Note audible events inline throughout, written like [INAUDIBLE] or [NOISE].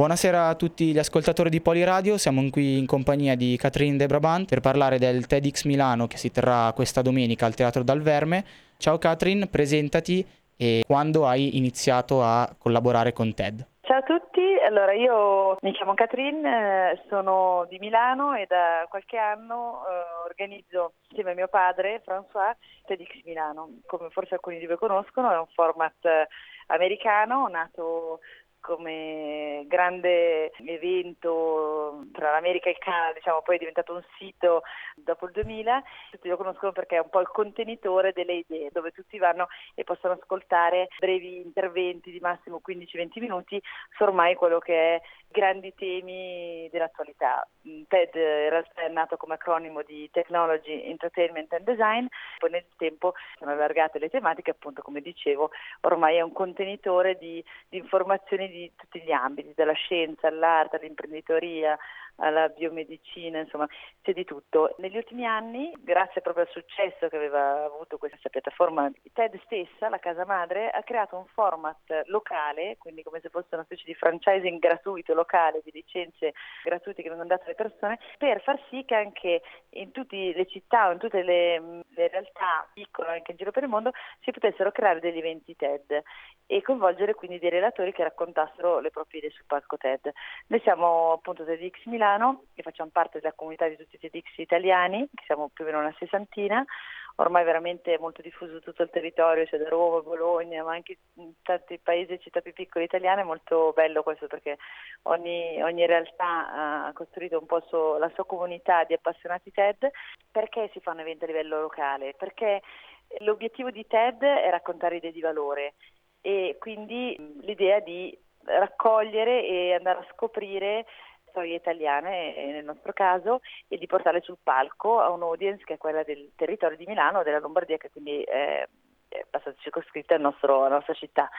Buonasera a tutti gli ascoltatori di Poliradio, siamo qui in compagnia di Catherine De Brabant per parlare del TEDx Milano che si terrà questa domenica al Teatro Dal Verme. Ciao Catherine, presentati e quando hai iniziato a collaborare con TED. Ciao a tutti, allora io mi chiamo Catherine, eh, sono di Milano e da qualche anno eh, organizzo insieme a mio padre François TEDx Milano. Come forse alcuni di voi conoscono è un format eh, americano nato come grande evento tra l'America e il Canada, diciamo, poi è diventato un sito dopo il 2000, tutti lo conoscono perché è un po' il contenitore delle idee, dove tutti vanno e possono ascoltare brevi interventi di massimo 15-20 minuti su ormai quello che è grandi temi dell'attualità. TED in realtà è nato come acronimo di Technology, Entertainment and Design, poi nel tempo sono allargate le tematiche, appunto come dicevo, ormai è un contenitore di, di informazioni di tutti gli ambiti, dalla scienza all'arte, all'imprenditoria, alla biomedicina, insomma c'è di tutto. Negli ultimi anni, grazie proprio al successo che aveva avuto questa piattaforma, TED stessa, la casa madre, ha creato un format locale, quindi come se fosse una specie di franchising gratuito locale di licenze gratuite che vengono date alle persone, per far sì che anche in tutte le città o in tutte le, le realtà piccole anche in giro per il mondo si potessero creare degli eventi TED e coinvolgere quindi dei relatori che raccontassero le proprie idee sul palco TED. Noi siamo appunto TEDx Milano e facciamo parte della comunità di tutti i TEDx italiani, che siamo più o meno una sessantina, ormai veramente molto diffuso tutto il territorio, cioè da Roma, Bologna, ma anche in tanti paesi e città più piccole italiane, è molto bello questo perché ogni, ogni realtà ha costruito un po' la sua comunità di appassionati TED. Perché si fa un evento a livello locale? Perché l'obiettivo di TED è raccontare idee di valore e quindi l'idea di raccogliere e andare a scoprire storie italiane nel nostro caso e di portarle sul palco a un'audience che è quella del territorio di Milano, della Lombardia che quindi è, è abbastanza circoscritta alla nostra città.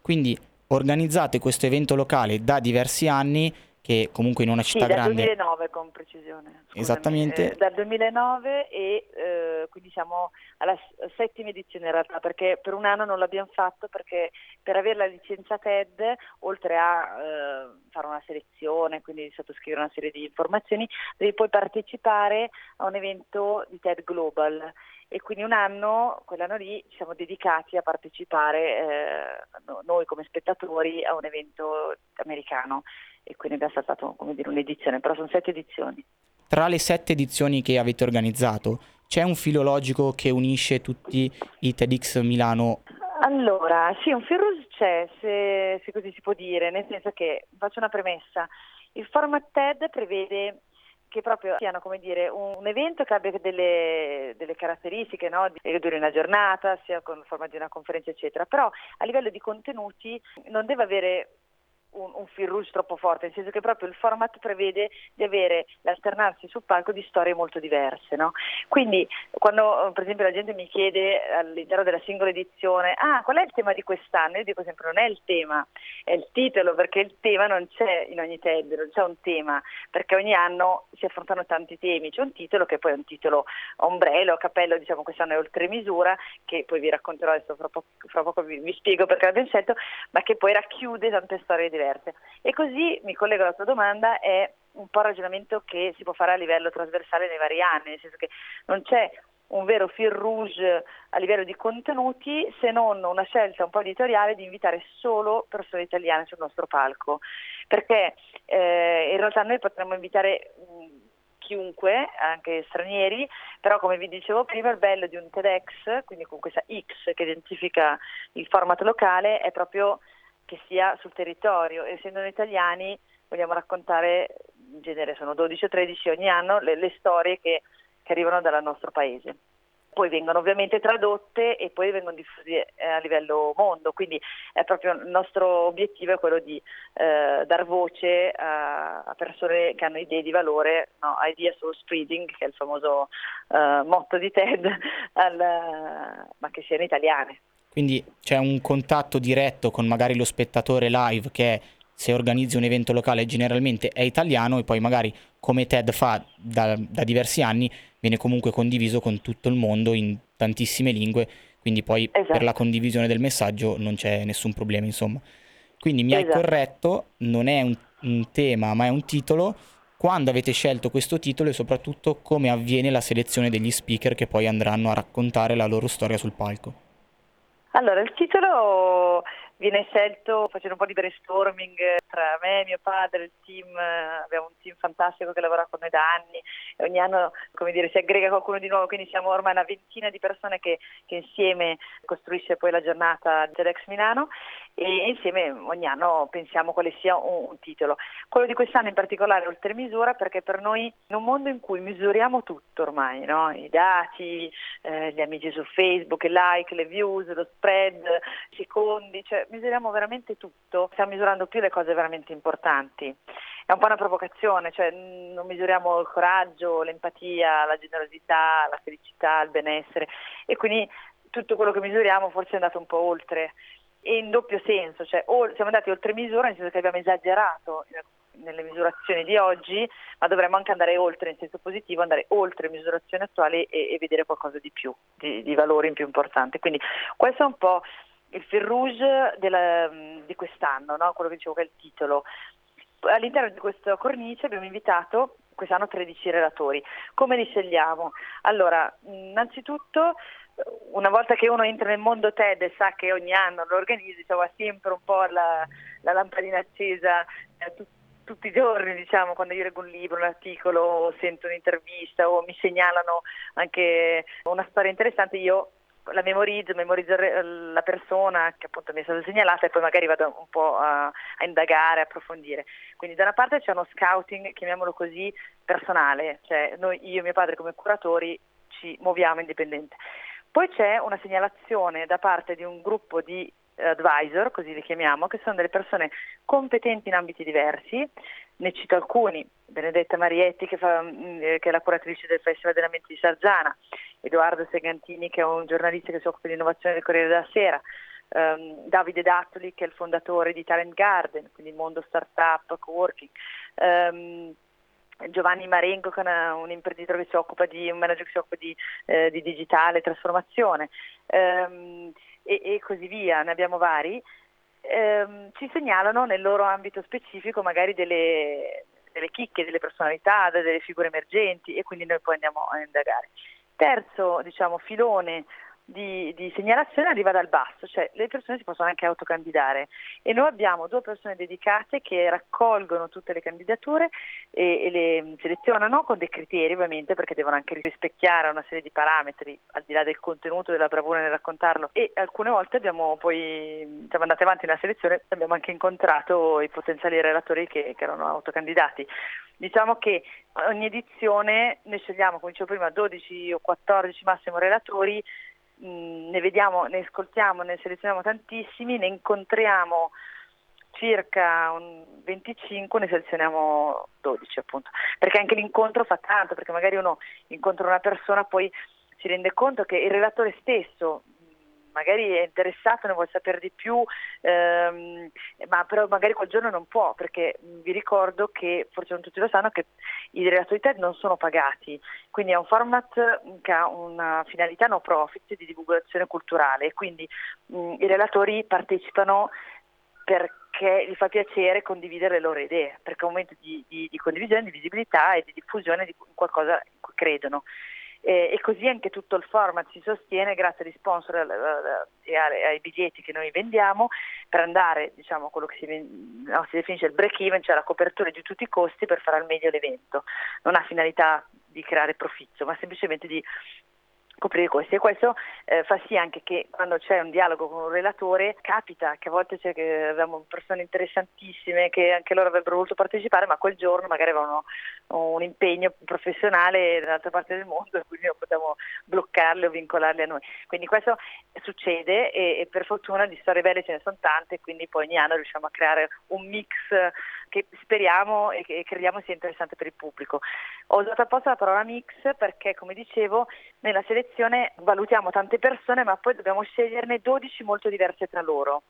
Quindi organizzate questo evento locale da diversi anni che comunque in una città sì, grande... Dal 2009 con precisione. Scusami. Esattamente. Eh, dal 2009 e eh, quindi siamo alla settima edizione in realtà perché per un anno non l'abbiamo fatto perché per avere la licenza TED oltre a eh, fare una selezione, quindi sottoscrivere una serie di informazioni, devi poi partecipare a un evento di TED Global e quindi un anno, quell'anno lì, ci siamo dedicati a partecipare eh, noi come spettatori a un evento americano e quindi abbiamo saltato come dire un'edizione, però sono sette edizioni. Tra le sette edizioni che avete organizzato, c'è un filologico che unisce tutti i TEDx Milano? Allora, sì, un filo c'è, se, se così si può dire, nel senso che, faccio una premessa, il format TED prevede che proprio siano come dire, un, evento che abbia delle, delle caratteristiche, no? che duri una giornata, sia con forma di una conferenza, eccetera. Però a livello di contenuti non deve avere un, un fil rouge troppo forte, nel senso che proprio il format prevede di avere l'alternarsi sul palco di storie molto diverse. No? Quindi quando per esempio la gente mi chiede all'interno della singola edizione ah qual è il tema di quest'anno? Io dico sempre non è il tema, è il titolo perché il tema non c'è in ogni TED, non c'è un tema, perché ogni anno si affrontano tanti temi, c'è un titolo che poi è un titolo ombrello, cappello, diciamo quest'anno è oltre misura, che poi vi racconterò adesso fra poco, fra poco vi, vi spiego perché l'abbiamo scelto, ma che poi racchiude tante storie diverse diverse. E così mi collego alla tua domanda, è un po' il ragionamento che si può fare a livello trasversale nei vari anni, nel senso che non c'è un vero fil rouge a livello di contenuti se non una scelta un po' editoriale di invitare solo persone italiane sul nostro palco perché eh, in realtà noi potremmo invitare mh, chiunque, anche stranieri, però come vi dicevo prima il bello di un TEDx, quindi con questa X che identifica il format locale, è proprio che sia sul territorio. Essendo noi italiani vogliamo raccontare, in genere sono 12 o 13 ogni anno, le, le storie che, che arrivano dal nostro paese poi vengono ovviamente tradotte e poi vengono diffuse eh, a livello mondo, quindi proprio il nostro obiettivo è quello di eh, dar voce a, a, persone che hanno idee di valore, no? Idea Soul Spreading, che è il famoso eh, motto di TED, [LAUGHS] al, ma che siano italiane. Quindi c'è un contatto diretto con magari lo spettatore live che se organizzi un evento locale generalmente è italiano e poi magari come TED fa da, da diversi anni viene comunque condiviso con tutto il mondo in tantissime lingue, quindi poi esatto. per la condivisione del messaggio non c'è nessun problema insomma. Quindi mi esatto. hai corretto, non è un un tema, ma è un titolo. Quando avete scelto questo titolo e soprattutto come avviene la selezione degli speaker che poi andranno a raccontare la loro storia sul palco? Allora, il titolo viene scelto facendo un po' di brainstorming tra me mio padre, il team, abbiamo un team fantastico che lavora con noi da anni e ogni anno dire, si aggrega qualcuno di nuovo, quindi siamo ormai una ventina di persone che, che insieme costruisce poi la giornata TEDx Milano e insieme ogni anno pensiamo quale sia un, un, titolo. Quello di quest'anno in particolare oltre misura perché per noi in un mondo in cui misuriamo tutto ormai, no? i dati, eh, gli amici su Facebook, i like, le views, lo spread, i secondi, cioè misuriamo veramente tutto, stiamo misurando più le cose veramente importanti. È un po' una provocazione, cioè non misuriamo il coraggio, l'empatia, la generosità, la felicità, il benessere e quindi tutto quello che misuriamo forse è andato un po' oltre in doppio senso, cioè siamo andati oltre misura nel senso che abbiamo esagerato nelle misurazioni di oggi, ma dovremmo anche andare oltre in senso positivo, andare oltre le misurazioni attuali e, e vedere qualcosa di più, di, di valore in più importante. Quindi questo è un po' il fil rouge della, di quest'anno, no? quello che dicevo che è il titolo. All'interno di questa cornice abbiamo invitato quest'anno 13 relatori. Come li scegliamo? Allora, innanzitutto una volta che uno entra nel mondo TED e sa che ogni anno lo organizza, diciamo, ha sempre un po' la, la lampadina accesa eh, tu, tutti i giorni, diciamo, quando io leggo un libro, un articolo, o sento un'intervista o mi segnalano anche una storia interessante, io la memorizzo, memorizzo la persona che appunto mi è stata segnalata e poi magari vado un po' a, a indagare, a approfondire. Quindi da una parte c'è uno scouting, chiamiamolo così, personale, cioè noi, io e mio padre come curatori ci muoviamo indipendente. Poi c'è una segnalazione da parte di un gruppo di advisor, così li chiamiamo, che sono delle persone competenti in ambiti diversi. Ne cito alcuni, Benedetta Marietti che, fa, mm, che è la curatrice del Festival della Mente di Sarzana, Edoardo Segantini che è un giornalista che si occupa di innovazione del Corriere della Sera, um, Davide Dattoli che è il fondatore di Talent Garden, quindi il mondo startup, co-working. Um, Giovanni Marengo che è un imprenditore che si occupa di, un manager che si occupa di, eh, di digitale, trasformazione ehm, e, e, così via, ne abbiamo vari, ehm, ci segnalano nel loro ambito specifico magari delle, delle chicche, delle personalità, delle figure emergenti e quindi noi poi andiamo a indagare. Terzo diciamo, filone di, di, segnalazione arriva dal basso, cioè le persone si possono anche autocandidare e noi abbiamo due persone dedicate che raccolgono tutte le candidature e, e le selezionano con dei criteri ovviamente perché devono anche rispecchiare una serie di parametri al di là del contenuto della bravura nel raccontarlo e alcune volte abbiamo poi siamo andati avanti nella selezione abbiamo anche incontrato i potenziali relatori che, che erano autocandidati. Diciamo che ogni edizione ne scegliamo, come dicevo prima, 12 o 14 massimo relatori ne vediamo, ne ascoltiamo, ne selezioniamo tantissimi, ne incontriamo circa 25, ne selezioniamo 12 appunto, perché anche l'incontro fa tanto, perché magari uno incontra una persona poi si rende conto che il relatore stesso magari è interessato, ne vuole sapere di più, ehm, ma però magari quel giorno non può, perché vi ricordo che, forse non tutti lo sanno, che i relatori TED non sono pagati, quindi è un format che ha una finalità no profit di divulgazione culturale. Quindi mh, i relatori partecipano perché gli fa piacere condividere le loro idee, perché è un momento di, di, di condivisione, di visibilità e di diffusione di qualcosa in cui credono eh, e così anche tutto il format si sostiene grazie agli sponsor e ai biglietti che noi vendiamo per andare diciamo quello che si, no, si definisce il break even, cioè la copertura di tutti i costi per fare al meglio l'evento. Non ha finalità di creare profitto, ma semplicemente di coprire questi e questo eh, fa sì anche che quando c'è un dialogo con un relatore capita che a volte c'è che abbiamo persone interessantissime che anche loro avrebbero voluto partecipare ma quel giorno magari avevano un impegno professionale dall'altra parte del mondo e quindi non potevamo bloccarli o vincolarli a noi. Quindi questo succede e, e per fortuna di storie belle ce ne sono tante quindi poi ogni anno riusciamo a creare un mix che speriamo e che crediamo sia interessante per il pubblico. Ho usato apposta la parola mix perché, come dicevo, nella selezione valutiamo tante persone, ma poi dobbiamo sceglierne 12 molto diverse tra loro.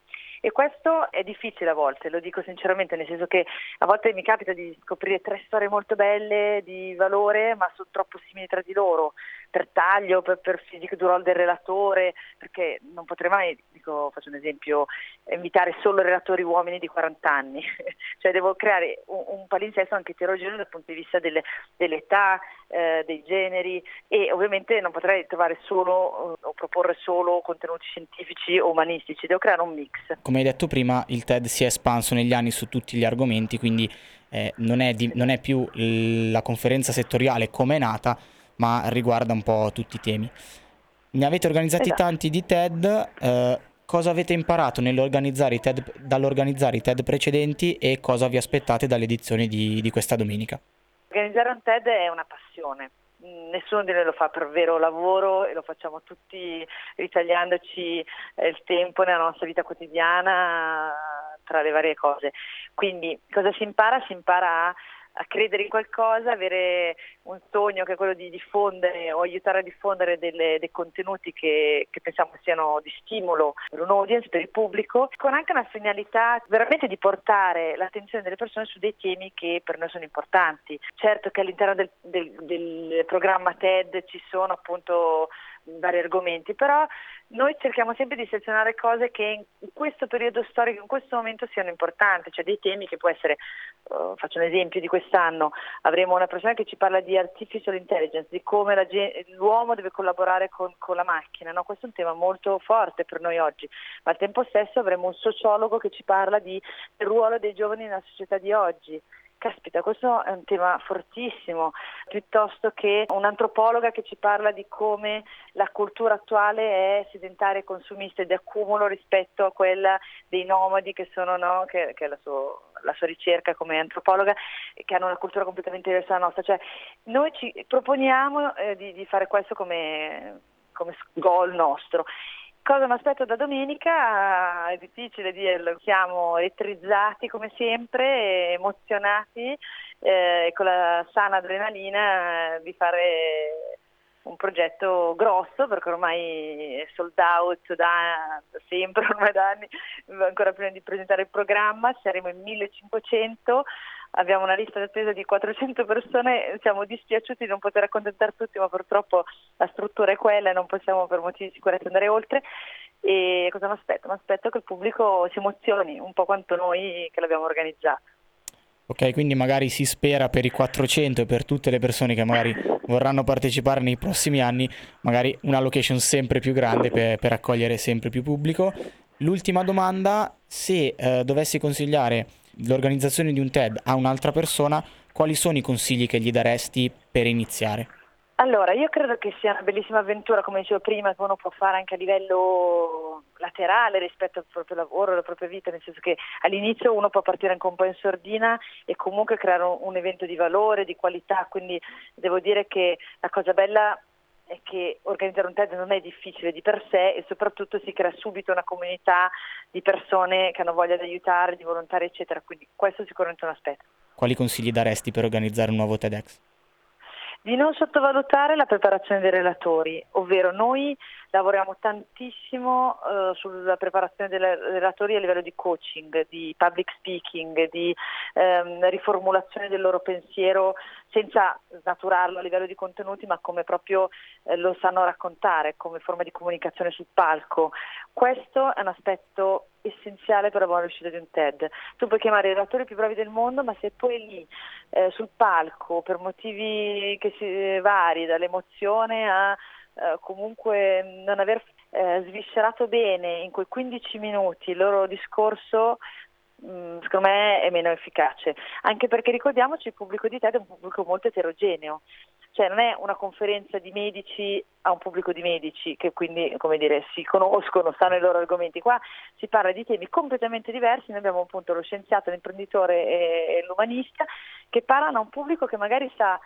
E questo è difficile a volte, lo dico sinceramente, nel senso che a volte mi capita di scoprire tre storie molto belle, di valore, ma sono troppo simili tra di loro, per taglio, per, per fisico du rol del relatore, perché non potrei mai, dico, faccio un esempio, invitare solo relatori uomini di 40 anni, [LAUGHS] cioè devo creare un, un palinsesto anche eterogeneo dal punto di vista delle, dell'età, eh, dei generi e ovviamente non potrei trovare solo o proporre solo contenuti scientifici o umanistici, devo creare un mix. Come hai detto prima, il TED si è espanso negli anni su tutti gli argomenti, quindi eh, non, è di, non, è più la conferenza settoriale come è nata, ma riguarda un po' tutti i temi. Ne avete organizzati esatto. tanti di TED, eh, cosa avete imparato nell'organizzare i TED, dall'organizzare i TED precedenti e cosa vi aspettate dall'edizione di, di questa domenica? Organizzare un TED è una passione, nessuno di noi lo fa per vero lavoro e lo facciamo tutti ritagliandoci eh, il tempo nella nostra vita quotidiana tra le varie cose. Quindi cosa si impara? Si impara a a credere in qualcosa, avere un sogno che è quello di diffondere o aiutare a diffondere delle, dei contenuti che, che, pensiamo siano di stimolo per un audience, per il pubblico, con anche una finalità veramente di portare l'attenzione delle persone su dei temi che per noi sono importanti. Certo che all'interno del, del, del programma TED ci sono appunto vari argomenti, però noi cerchiamo sempre di selezionare cose che in questo periodo storico, in questo momento siano importanti, cioè dei temi che può essere, uh, faccio un esempio di quest'anno, avremo una persona che ci parla di artificial intelligence, di come la, l'uomo deve collaborare con, con la macchina, no? questo è un tema molto forte per noi oggi, ma al tempo stesso avremo un sociologo che ci parla di, del ruolo dei giovani nella società di oggi. Caspita, questo è un tema fortissimo, piuttosto che un'antropologa che ci parla di come la cultura attuale è sedentaria e consumista e di accumulo rispetto a quella dei nomadi che sono, no, che, che, è la, suo, la, sua ricerca come antropologa, che hanno una cultura completamente diversa dalla nostra. Cioè, noi ci proponiamo eh, di, di, fare questo come, come goal nostro Cosa mi aspetto da domenica? È difficile dirlo, siamo elettrizzati come sempre, emozionati eh, con la sana adrenalina di fare un progetto grosso perché ormai è sold out da, da sempre, [LAUGHS] ormai da anni, ancora prima di presentare il programma, saremo in 1500 abbiamo una lista d'attesa di 400 persone, siamo dispiaciuti di non poter accontentare tutti, ma purtroppo la struttura è quella e non possiamo per motivi di sicurezza andare oltre. E cosa mi aspetto? Mi aspetto che il pubblico si emozioni un po' quanto noi che l'abbiamo organizzato. Ok, quindi magari si spera per i 400 e per tutte le persone che magari vorranno partecipare nei prossimi anni, magari una location sempre più grande per, per accogliere sempre più pubblico. L'ultima domanda, se eh, dovessi consigliare l'organizzazione di un TED a un'altra persona, quali sono i consigli che gli daresti per iniziare? Allora, io credo che sia una bellissima avventura, come dicevo prima, che uno può fare anche a livello laterale rispetto al proprio lavoro, alla propria vita, nel senso che all'inizio uno può partire anche un po' in sordina e comunque creare un, evento di valore, di qualità, quindi devo dire che la cosa bella è che organizzare un TED non è difficile di per sé e soprattutto si crea subito una comunità di persone che hanno voglia di aiutare, di volontari, eccetera. Quindi questo è sicuramente un aspetto. Quali consigli daresti per organizzare un nuovo TEDx? Di non sottovalutare la preparazione dei relatori, ovvero noi lavoriamo tantissimo eh, sulla preparazione dei relatori a livello di coaching, di public speaking, di ehm, riformulazione del loro pensiero senza snaturarlo a livello di contenuti ma come proprio eh, lo sanno raccontare, come forma di comunicazione sul palco. Questo è un aspetto essenziale per la buona riuscita di un TED. Tu puoi chiamare i relatori più bravi del mondo, ma se poi lì eh, sul palco per motivi che si vari, dall'emozione a eh, comunque non aver eh, sviscerato bene in quei 15 minuti il loro discorso mm, secondo me è meno efficace, anche perché ricordiamoci il pubblico di TED è un pubblico molto eterogeneo, cioè non è una conferenza di medici a un pubblico di medici che quindi come dire, si conoscono, sanno i loro argomenti, qua si parla di temi completamente diversi, noi abbiamo appunto lo scienziato, l'imprenditore e l'umanista che parlano a un pubblico che magari sa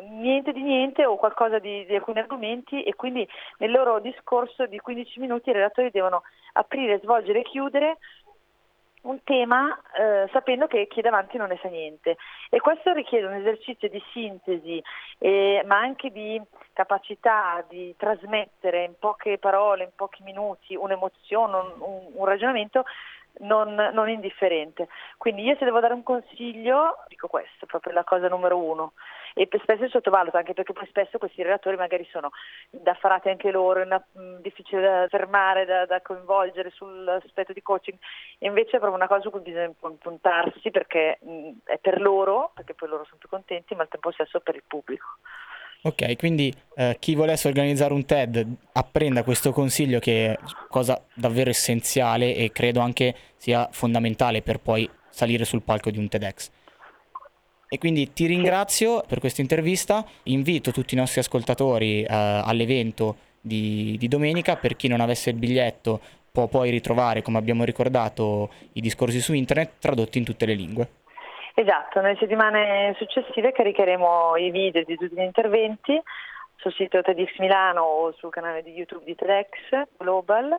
niente di niente o qualcosa di, di, alcuni argomenti e quindi nel loro discorso di 15 minuti i relatori devono aprire, svolgere e chiudere un tema eh, sapendo che chi è davanti non ne sa niente e questo richiede un esercizio di sintesi eh, ma anche di capacità di trasmettere in poche parole, in pochi minuti un'emozione, un, un, un ragionamento non, non, indifferente. Quindi io se devo dare un consiglio dico questo, proprio la cosa numero uno e spesso sottovaluta anche perché poi spesso questi relatori magari sono indaffarati anche loro, una, mh, difficile da fermare, da, da, coinvolgere sull'aspetto di coaching e invece è proprio una cosa su cui bisogna puntarsi perché mh, è per loro, perché poi loro sono più contenti, ma al tempo stesso per il pubblico. Ok, quindi eh, chi volesse organizzare un TED apprenda questo consiglio che è cosa davvero essenziale e credo anche sia fondamentale per poi salire sul palco di un TEDx. E quindi ti ringrazio per questa intervista, invito tutti i nostri ascoltatori eh, all'evento di, di domenica, per chi non avesse il biglietto può poi ritrovare, come abbiamo ricordato, i discorsi su internet tradotti in tutte le lingue. Esatto, nelle settimane successive caricheremo i video di tutti gli interventi sul sito TEDx Milano o sul canale di YouTube di TEDx Global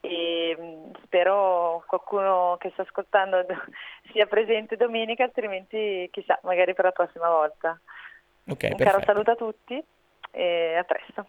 e spero qualcuno che sta ascoltando [LAUGHS] sia presente domenica, altrimenti chissà, magari per la prossima volta. Okay, Un perfetto. caro saluto a tutti e a presto.